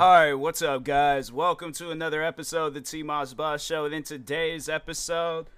Hi, what's up, guys? Welcome to another episode of the T Moss Boss Show. And in today's episode,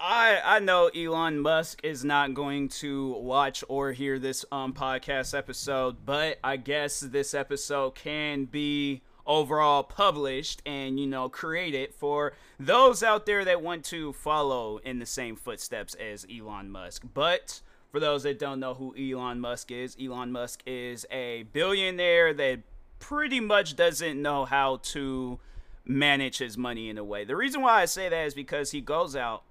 I I know Elon Musk is not going to watch or hear this um podcast episode, but I guess this episode can be overall published and you know created for those out there that want to follow in the same footsteps as Elon Musk. But for those that don't know who Elon Musk is, Elon Musk is a billionaire that pretty much doesn't know how to manage his money in a way. The reason why I say that is because he goes out,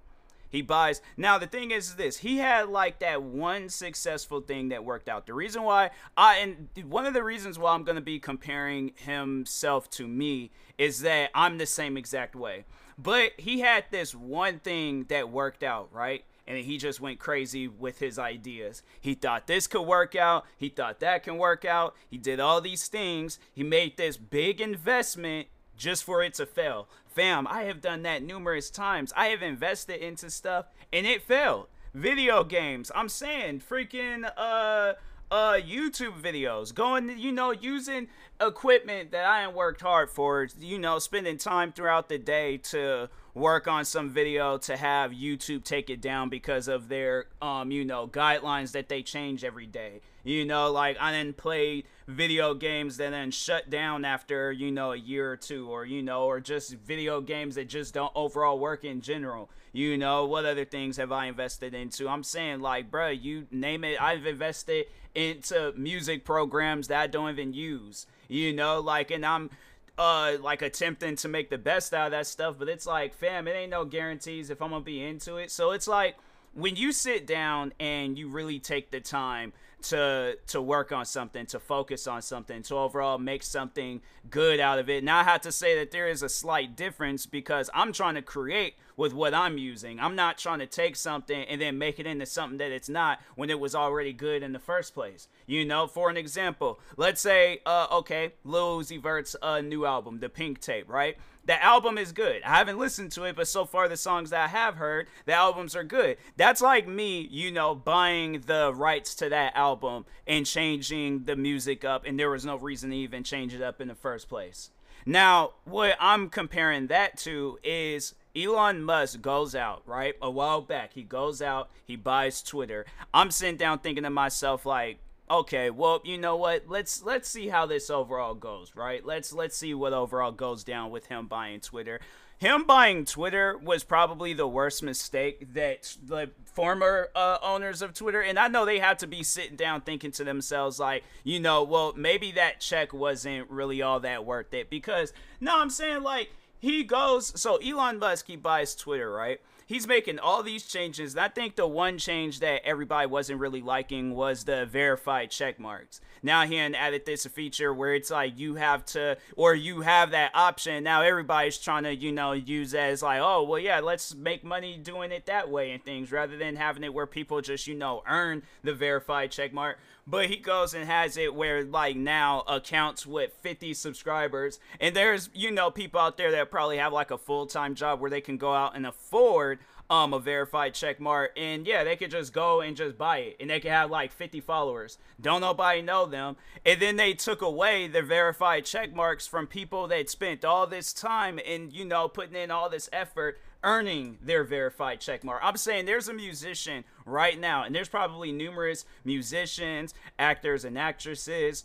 he buys. Now the thing is this, he had like that one successful thing that worked out. The reason why I and one of the reasons why I'm going to be comparing himself to me is that I'm the same exact way. But he had this one thing that worked out, right? And he just went crazy with his ideas. He thought this could work out, he thought that can work out. He did all these things. He made this big investment just for it to fail. Fam, I have done that numerous times. I have invested into stuff and it failed. Video games. I'm saying freaking uh uh YouTube videos, going you know using equipment that I ain't worked hard for, you know, spending time throughout the day to work on some video to have YouTube take it down because of their um you know guidelines that they change every day. You know, like I then played video games that then shut down after, you know, a year or two or you know, or just video games that just don't overall work in general. You know, what other things have I invested into? I'm saying like, bro, you name it, I've invested into music programs that I don't even use. You know, like and I'm uh like attempting to make the best out of that stuff, but it's like, fam, it ain't no guarantees if I'm gonna be into it. So it's like when you sit down and you really take the time to to work on something, to focus on something, to overall make something good out of it. Now I have to say that there is a slight difference because I'm trying to create with what I'm using. I'm not trying to take something and then make it into something that it's not when it was already good in the first place. You know, for an example, let's say, uh, okay, Lil Uzi Vert's uh, new album, The Pink Tape, right? The album is good. I haven't listened to it, but so far the songs that I have heard, the albums are good. That's like me, you know, buying the rights to that album and changing the music up, and there was no reason to even change it up in the first place. Now, what I'm comparing that to is Elon Musk goes out, right? A while back, he goes out, he buys Twitter. I'm sitting down thinking to myself, like, okay, well, you know what? Let's let's see how this overall goes, right? Let's let's see what overall goes down with him buying Twitter. Him buying Twitter was probably the worst mistake that the former uh, owners of Twitter, and I know they had to be sitting down thinking to themselves, like, you know, well, maybe that check wasn't really all that worth it. Because, no, I'm saying, like, he goes, so Elon Musk, he buys Twitter, right? he's making all these changes. I think the one change that everybody wasn't really liking was the verified check marks. Now he added this feature where it's like you have to, or you have that option. Now everybody's trying to, you know, use as like, oh, well, yeah, let's make money doing it that way and things rather than having it where people just, you know, earn the verified check mark but he goes and has it where like now accounts with 50 subscribers and there's you know people out there that probably have like a full-time job where they can go out and afford um a verified check mark and yeah they could just go and just buy it and they could have like 50 followers don't nobody know them and then they took away the verified check marks from people that spent all this time and you know putting in all this effort earning their verified check mark. I'm saying there's a musician right now, and there's probably numerous musicians, actors, and actresses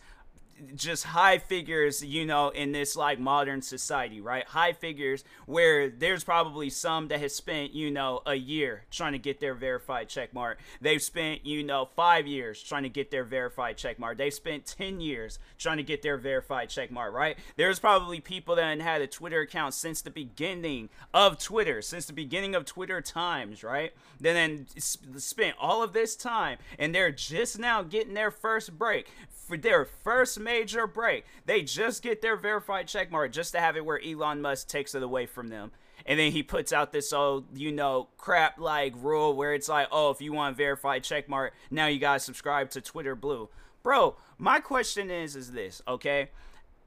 just high figures, you know, in this like modern society, right? High figures where there's probably some that has spent, you know, a year trying to get their verified check mark. They've spent, you know, five years trying to get their verified check mark. They've spent 10 years trying to get their verified check mark, right? There's probably people that had a Twitter account since the beginning of Twitter, since the beginning of Twitter times, right? Then, then spent all of this time and they're just now getting their first break their first major break. They just get their verified check mark just to have it where Elon Musk takes it away from them. And then he puts out this old, you know, crap like rule where it's like, oh, if you want verified check mark, now you gotta subscribe to Twitter Blue. Bro, my question is is this, okay?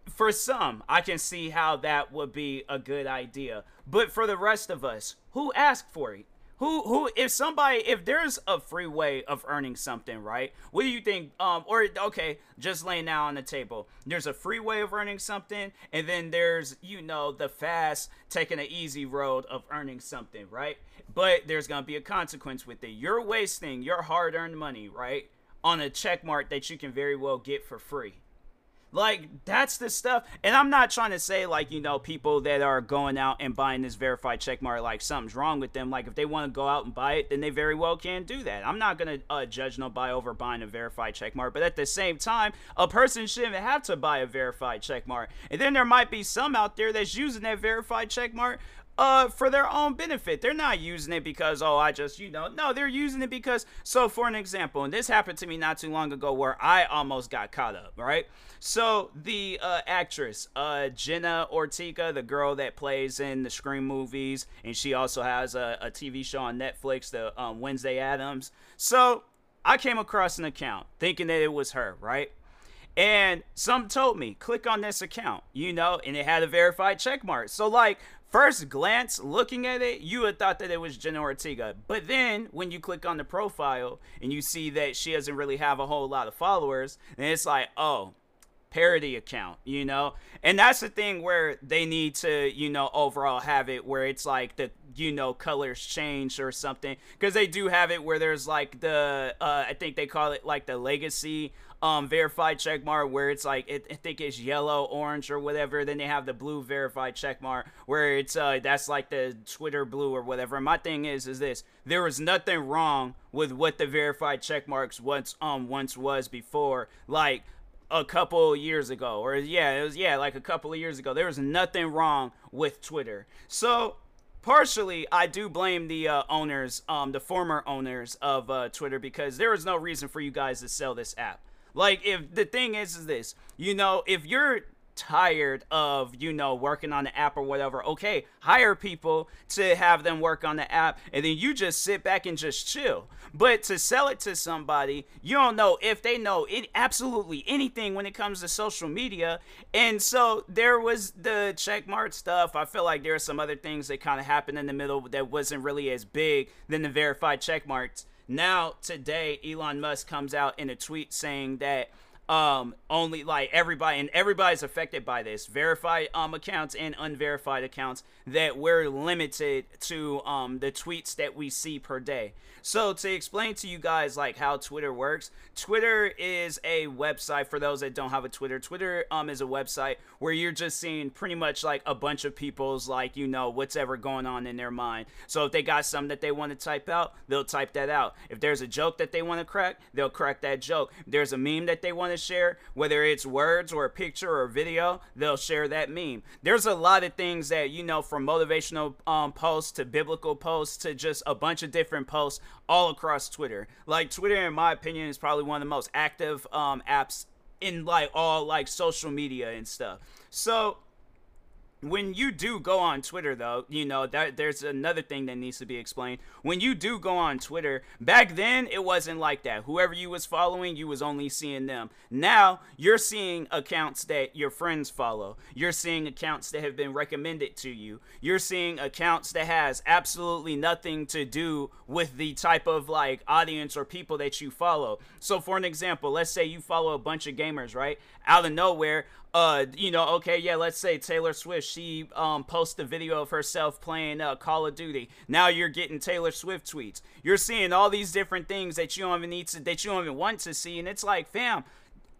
For some, I can see how that would be a good idea. But for the rest of us, who asked for it? Who who if somebody if there's a free way of earning something, right? What do you think? Um, or okay, just laying out on the table. There's a free way of earning something, and then there's you know the fast taking an easy road of earning something, right? But there's gonna be a consequence with it. You're wasting your hard-earned money, right, on a check mark that you can very well get for free. Like that's the stuff, and I'm not trying to say like you know people that are going out and buying this verified check mark like something's wrong with them. Like if they want to go out and buy it, then they very well can do that. I'm not gonna uh, judge nobody over buying a verified check mark, but at the same time, a person shouldn't have to buy a verified check mark. And then there might be some out there that's using that verified check mark uh for their own benefit. They're not using it because oh I just you know no they're using it because so for an example and this happened to me not too long ago where I almost got caught up right. So the uh, actress uh Jenna Ortega, the girl that plays in the Scream movies, and she also has a, a TV show on Netflix, the um, Wednesday Addams. So I came across an account thinking that it was her right. And some told me, click on this account, you know, and it had a verified check mark. So, like, first glance looking at it, you would thought that it was Jenna Ortega. But then when you click on the profile and you see that she doesn't really have a whole lot of followers, then it's like, oh, parody account, you know? And that's the thing where they need to, you know, overall have it where it's like the, you know, colors change or something. Because they do have it where there's like the, uh, I think they call it like the legacy um verified check mark where it's like it, I think it's yellow, orange, or whatever. Then they have the blue verified check mark where it's uh that's like the Twitter blue or whatever. And my thing is is this: there was nothing wrong with what the verified check marks once um once was before. Like a couple years ago or yeah it was yeah like a couple of years ago there was nothing wrong with twitter so partially i do blame the uh, owners um the former owners of uh, twitter because there was no reason for you guys to sell this app like if the thing is is this, you know, if you're tired of you know working on the app or whatever okay hire people to have them work on the app and then you just sit back and just chill. But to sell it to somebody you don't know if they know it absolutely anything when it comes to social media. And so there was the checkmark stuff. I feel like there are some other things that kind of happened in the middle that wasn't really as big than the verified checkmarks now, today, Elon Musk comes out in a tweet saying that um only like everybody and everybody's affected by this. Verified um accounts and unverified accounts that we're limited to um the tweets that we see per day. So to explain to you guys like how twitter works twitter is a website for those that don't have a twitter twitter um is a website where you're just seeing pretty much like a bunch of people's like you know what's ever going on in their mind. So if they got something that they want to type out they'll type that out. If there's a joke that they want to crack they'll crack that joke. If there's a meme that they want share, whether it's words or a picture or a video, they'll share that meme. There's a lot of things that, you know, from motivational um, posts to biblical posts to just a bunch of different posts all across Twitter. Like, Twitter, in my opinion, is probably one of the most active um, apps in like all like social media and stuff. So, when you do go on Twitter, though, you know that there's another thing that needs to be explained. When you do go on Twitter, back then it wasn't like that. Whoever you was following, you was only seeing them. Now you're seeing accounts that your friends follow. You're seeing accounts that have been recommended to you. You're seeing accounts that has absolutely nothing to do with the type of like audience or people that you follow. So, for an example, let's say you follow a bunch of gamers, right? Out of nowhere, uh, you know, okay, yeah, let's say Taylor Swift, she um posts a video of herself playing uh, Call of Duty. Now you're getting Taylor Swift tweets. You're seeing all these different things that you don't even need to, that you don't even want to see, and it's like, fam,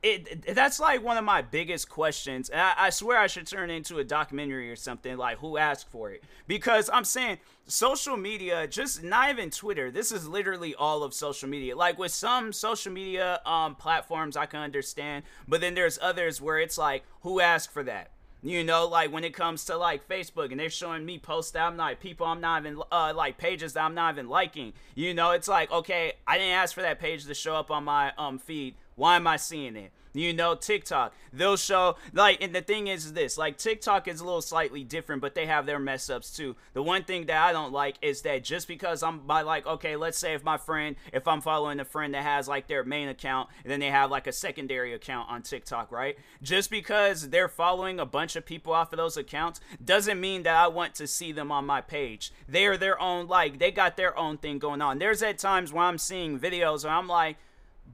it, it, that's like one of my biggest questions. I, I, swear I should turn into a documentary or something like who asked for it because I'm saying social media, just not even Twitter. This is literally all of social media. Like with some social media um, platforms, I can understand, but then there's others where it's like who asked for that. You know, like when it comes to like Facebook and they're showing me posts that I'm not people I'm not even uh, like pages that I'm not even liking. You know, it's like okay, I didn't ask for that page to show up on my um feed why am I seeing it? You know, TikTok, they'll show like, and the thing is this, like TikTok is a little slightly different, but they have their mess ups too. The one thing that I don't like is that just because I'm by like, okay, let's say if my friend, if I'm following a friend that has like their main account, and then they have like a secondary account on TikTok, right? Just because they're following a bunch of people off of those accounts doesn't mean that I want to see them on my page. They are their own, like, they got their own thing going on. There's at times where I'm seeing videos where I'm like,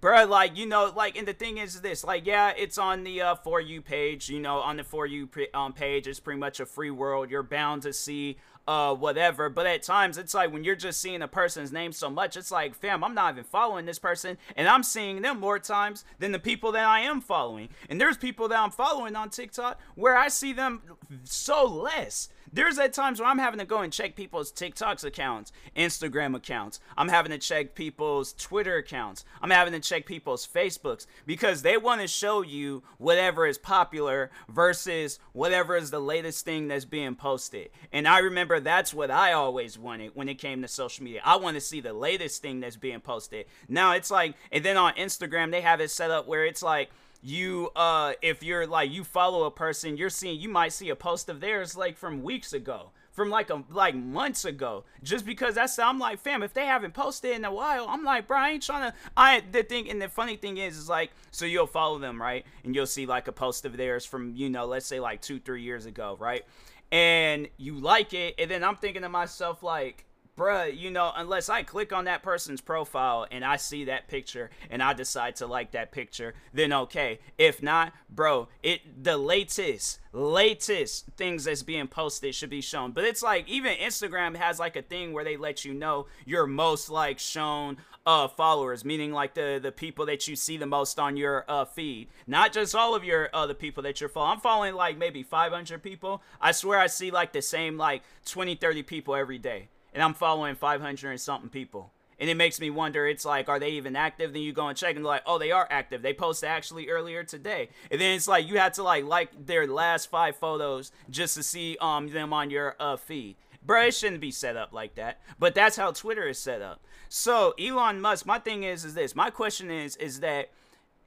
bruh, like you know, like, and the thing is this, like, yeah, it's on the uh, for you page. You know, on the for you pre- um, page, it's pretty much a free world. You're bound to see uh whatever but at times it's like when you're just seeing a person's name so much it's like fam i'm not even following this person and i'm seeing them more times than the people that i am following and there's people that i'm following on tiktok where i see them so less there's at times where I'm having to go and check people's TikToks accounts, Instagram accounts. I'm having to check people's Twitter accounts. I'm having to check people's Facebooks because they want to show you whatever is popular versus whatever is the latest thing that's being posted. And I remember that's what I always wanted when it came to social media. I want to see the latest thing that's being posted. Now it's like, and then on Instagram, they have it set up where it's like, you uh if you're like you follow a person you're seeing you might see a post of theirs like from weeks ago from like a like months ago just because that's i'm like fam if they haven't posted in a while i'm like bro i ain't trying to i the thing and the funny thing is is like so you'll follow them right? And you'll see like a post of theirs from you know let's say like two three years ago right? And you like it and then i'm thinking to myself like bruh, you know, unless I click on that person's profile and I see that picture and I decide to like that picture, then okay. If not, bro, it the latest latest things that's being posted should be shown. But it's like even Instagram has like a thing where they let you know your most like shown uh followers, meaning like the the people that you see the most on your uh feed. Not just all of your other people that you're following. I'm following like maybe 500 people. I swear I see like the same like 20 30 people every day and I'm following 500 and something people. And it makes me wonder, it's like, are they even active? Then you go and check and like, oh, they are active. They posted actually earlier today. And then it's like you had to like like their last five photos just to see um them on your uh feed. Bro, it shouldn't be set up like that. But that's how Twitter is set up. So Elon Musk, my thing is is this. My question is is that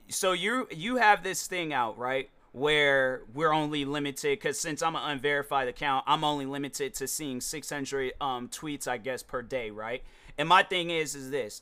so you you have this thing out, right? Where we're only limited because since I'm an unverified account, I'm only limited to seeing 600 um, tweets, I guess, per day, right? And my thing is, is this: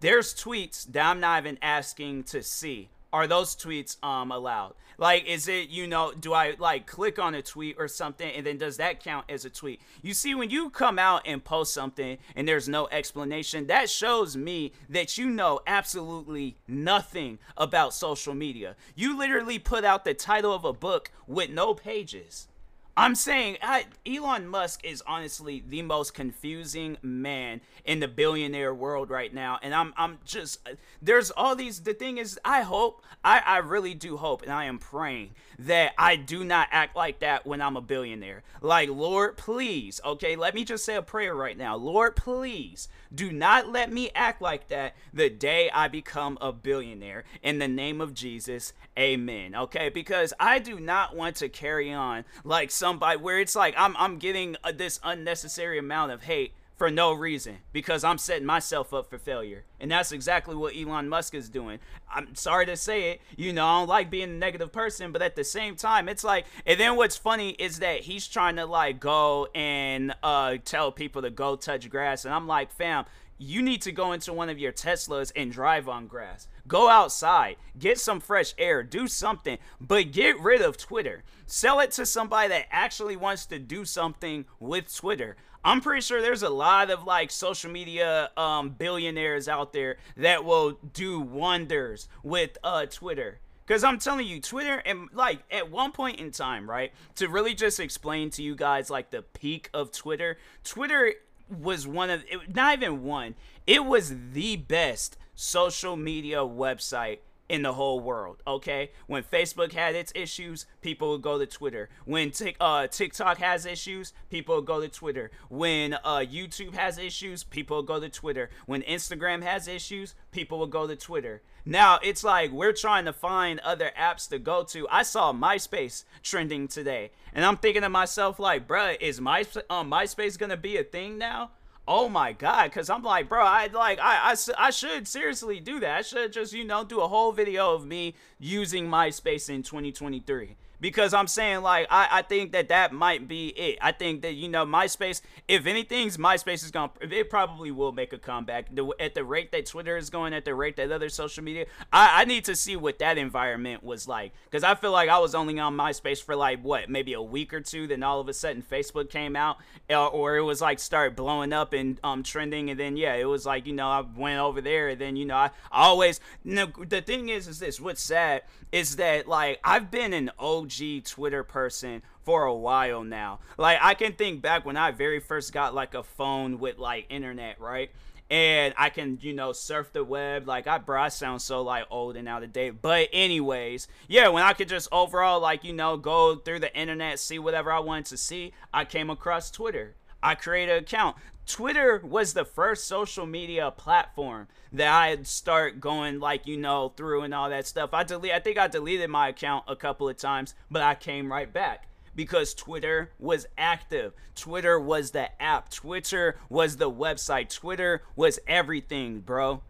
there's tweets that I'm not even asking to see are those tweets um allowed? Like, is it you know, do I like click on a tweet or something, and then does that count as a tweet? You see, when you come out and post something and there's no explanation, that shows me that you know absolutely nothing about social media. You literally put out the title of a book with no pages. I'm saying I, Elon Musk is honestly the most confusing man in the billionaire world right now, and I'm I'm just there's all these. The thing is, I hope I I really do hope, and I am praying that I do not act like that when I'm a billionaire. Like Lord, please, okay, let me just say a prayer right now. Lord, please do not let me act like that the day I become a billionaire. In the name of Jesus, amen. Okay, because I do not want to carry on like somebody where it's like I'm, I'm getting a, this unnecessary amount of hate for no reason because I'm setting myself up for failure. And that's exactly what Elon Musk is doing. I'm sorry to say it, you know, I don't like being a negative person, but at the same time, it's like, and then what's funny is that he's trying to like go and uh, tell people to go touch grass. And I'm like, fam, you need to go into one of your Teslas and drive on grass. Go outside, get some fresh air, do something, but get rid of Twitter. Sell it to somebody that actually wants to do something with Twitter. I'm pretty sure there's a lot of like social media um, billionaires out there that will do wonders with uh, Twitter. Because I'm telling you, Twitter, and like at one point in time, right, to really just explain to you guys like the peak of Twitter, Twitter was one of, it, not even one, it was the best social media website in the whole world. Okay, when Facebook had its issues, people would go to Twitter. When tic- uh, TikTok has issues, people would go to Twitter. When uh, YouTube has issues, people would go to Twitter. When Instagram has issues, people will go to Twitter. Now it's like we're trying to find other apps to go to. I saw MySpace trending today, and I'm thinking to myself like, bruh, is My uh, MySpace gonna be a thing now? Oh my god because i'm like bro i like I, I i should seriously do that. I should just you know do a whole video of me using myspace in 2023 because I'm saying like I, I think that that might be it. I think that you know MySpace, if anything's MySpace is gonna it probably will make a comeback. The, at the rate that Twitter is going, at the rate that other social media, I, I need to see what that environment was like because I feel like I was only on MySpace for like what maybe a week or two. Then all of a sudden Facebook came out, uh, or it was like start blowing up and um trending, and then yeah, it was like you know I went over there, and then you know I, I always know, the thing is is this what's sad is that like I've been an OG Twitter person for a while now. Like I can think back when I very first got like a phone with like internet, right? And I can, you know, surf the web. Like I, bro, I sound so like old and out of date. But anyways, yeah, when I could just overall like you know go through the internet, see whatever I wanted to see, I came across Twitter. I created an account. Twitter was the first social media platform that I'd start going like you know through and all that stuff. I delete I think I deleted my account a couple of times, but I came right back because Twitter was active. Twitter was the app. Twitter was the website. Twitter was everything, bro.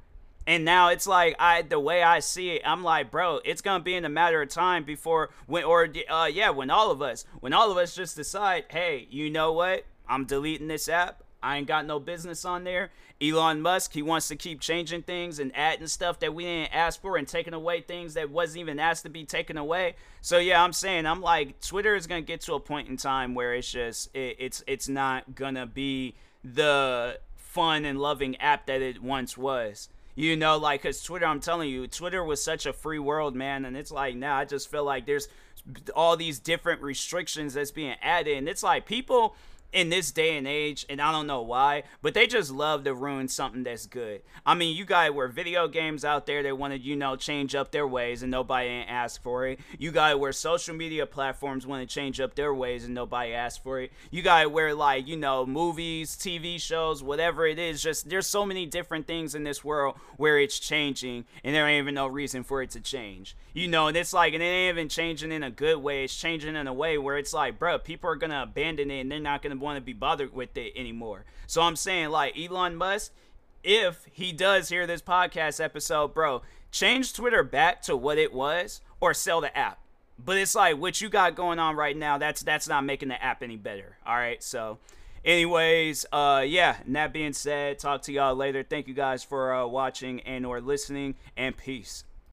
And now it's like I the way I see it, I'm like, bro, it's gonna be in a matter of time before when or uh yeah, when all of us when all of us just decide, hey, you know what? I'm deleting this app. I ain't got no business on there. Elon Musk, he wants to keep changing things and adding stuff that we didn't ask for and taking away things that wasn't even asked to be taken away. So yeah, I'm saying I'm like Twitter is gonna get to a point in time where it's just it, it's it's not gonna be the fun and loving app that it once was. You know, like, cause Twitter, I'm telling you, Twitter was such a free world, man, and it's like now I just feel like there's all these different restrictions that's being added, and it's like people in this day and age, and I don't know why, but they just love to ruin something that's good. I mean, you got where video games out there they want to, you know, change up their ways and nobody ain't asked for it. You got where social media platforms want to change up their ways and nobody asked for it. You got where like, you know, movies, TV shows, whatever it is, just there's so many different things in this world where it's changing and there ain't even no reason for it to change. You know, and it's like, and it ain't even changing in a good way. It's changing in a way where it's like, bro, people are gonna abandon it and they're not want to be bothered with it anymore. So I'm saying, like, Elon Musk, if he does hear this podcast episode, bro, change Twitter back to what it was or sell the app. But it's like what you got going on right now, that's that's not making the app any better. All right. So anyways, uh yeah, and that being said, talk to y'all later. Thank you guys for uh, watching and or listening and peace.